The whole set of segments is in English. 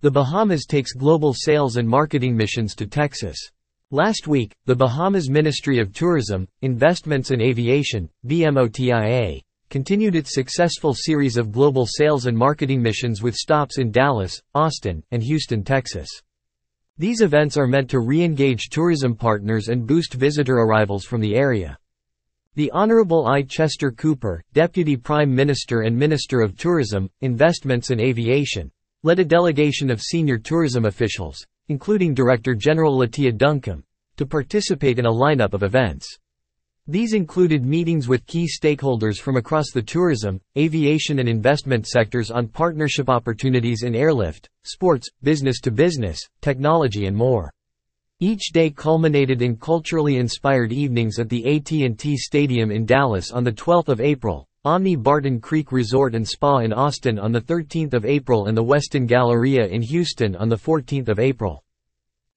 The Bahamas takes global sales and marketing missions to Texas. Last week, the Bahamas Ministry of Tourism, Investments and Aviation, BMOTIA, continued its successful series of global sales and marketing missions with stops in Dallas, Austin, and Houston, Texas. These events are meant to re-engage tourism partners and boost visitor arrivals from the area. The Honorable I. Chester Cooper, Deputy Prime Minister and Minister of Tourism, Investments and Aviation, led a delegation of senior tourism officials, including Director General Latia Duncombe, to participate in a lineup of events. These included meetings with key stakeholders from across the tourism, aviation and investment sectors on partnership opportunities in airlift, sports, business to business, technology and more. Each day culminated in culturally inspired evenings at the AT&T Stadium in Dallas on the 12th of April, Omni Barton Creek Resort and Spa in Austin on the 13th of April and the Westin Galleria in Houston on the 14th of April.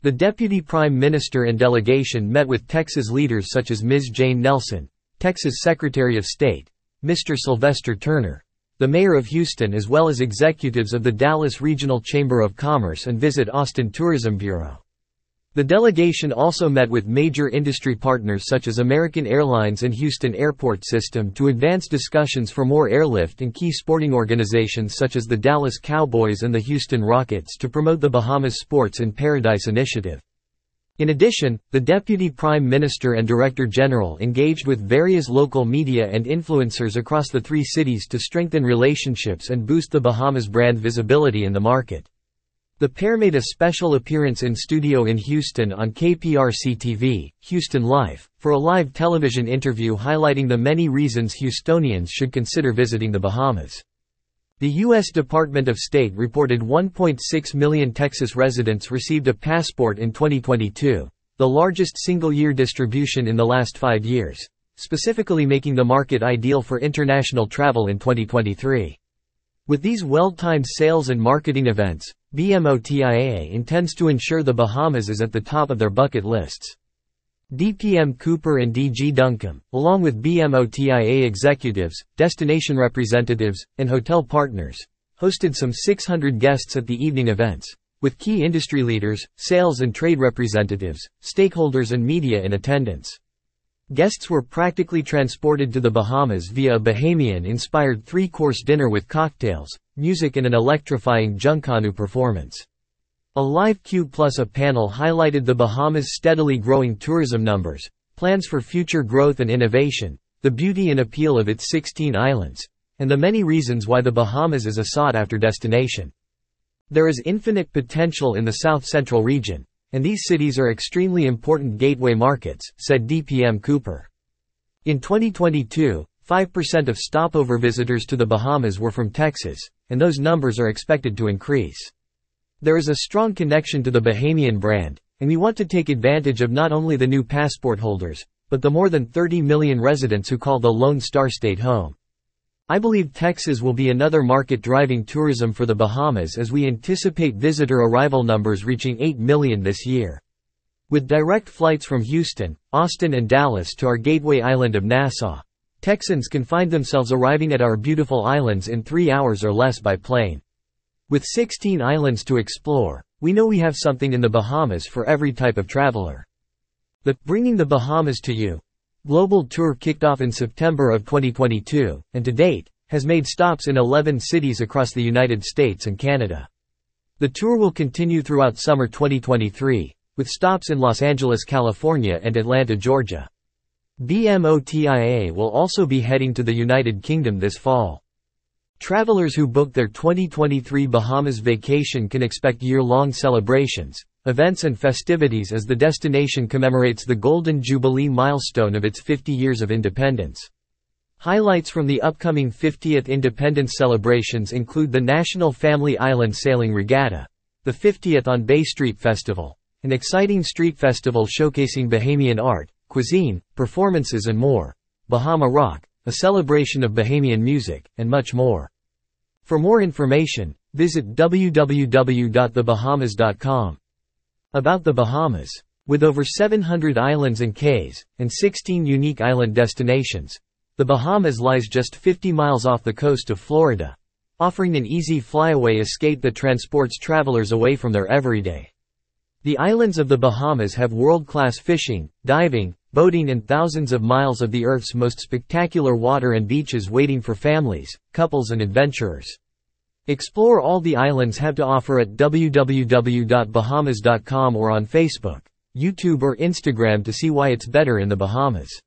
The Deputy Prime Minister and delegation met with Texas leaders such as Ms. Jane Nelson, Texas Secretary of State, Mr. Sylvester Turner, the Mayor of Houston as well as executives of the Dallas Regional Chamber of Commerce and Visit Austin Tourism Bureau. The delegation also met with major industry partners such as American Airlines and Houston Airport System to advance discussions for more airlift and key sporting organizations such as the Dallas Cowboys and the Houston Rockets to promote the Bahamas Sports in Paradise initiative. In addition, the Deputy Prime Minister and Director General engaged with various local media and influencers across the three cities to strengthen relationships and boost the Bahamas brand visibility in the market. The pair made a special appearance in studio in Houston on KPRC-TV, Houston Life, for a live television interview highlighting the many reasons Houstonians should consider visiting the Bahamas. The U.S. Department of State reported 1.6 million Texas residents received a passport in 2022, the largest single-year distribution in the last five years, specifically making the market ideal for international travel in 2023. With these well-timed sales and marketing events, BMOTIA intends to ensure the Bahamas is at the top of their bucket lists. DPM Cooper and DG Duncombe, along with BMOTIA executives, destination representatives, and hotel partners, hosted some 600 guests at the evening events, with key industry leaders, sales and trade representatives, stakeholders and media in attendance. Guests were practically transported to the Bahamas via a Bahamian-inspired three-course dinner with cocktails, music and an electrifying Junkanoo performance. A live Q plus a panel highlighted the Bahamas' steadily growing tourism numbers, plans for future growth and innovation, the beauty and appeal of its 16 islands, and the many reasons why the Bahamas is a sought-after destination. There is infinite potential in the south-central region, and these cities are extremely important gateway markets, said DPM Cooper. In 2022, 5% of stopover visitors to the Bahamas were from Texas, and those numbers are expected to increase. There is a strong connection to the Bahamian brand, and we want to take advantage of not only the new passport holders, but the more than 30 million residents who call the Lone Star State home. I believe Texas will be another market driving tourism for the Bahamas as we anticipate visitor arrival numbers reaching 8 million this year. With direct flights from Houston, Austin and Dallas to our gateway island of Nassau, Texans can find themselves arriving at our beautiful islands in three hours or less by plane. With 16 islands to explore, we know we have something in the Bahamas for every type of traveler. The Bringing the Bahamas to You Global Tour kicked off in September of 2022, and to date, has made stops in 11 cities across the United States and Canada. The tour will continue throughout summer 2023, with stops in Los Angeles, California and Atlanta, Georgia. BMOTIA will also be heading to the United Kingdom this fall. Travelers who book their 2023 Bahamas vacation can expect year-long celebrations, events and festivities as the destination commemorates the Golden Jubilee milestone of its 50 years of independence. Highlights from the upcoming 50th independence celebrations include the National Family Island Sailing Regatta, the 50th on Bay Street Festival, an exciting street festival showcasing Bahamian art, cuisine, performances and more, Bahama Rock, a celebration of Bahamian music, and much more. For more information, visit www.thebahamas.com. About the Bahamas. With over 700 islands and cays, and 16 unique island destinations, the Bahamas lies just 50 miles off the coast of Florida, offering an easy flyaway escape that transports travelers away from their everyday. The islands of the Bahamas have world-class fishing, diving, boating and thousands of miles of the Earth's most spectacular water and beaches waiting for families, couples and adventurers. Explore all the islands have to offer at www.bahamas.com or on Facebook, YouTube or Instagram to see why it's better in the Bahamas.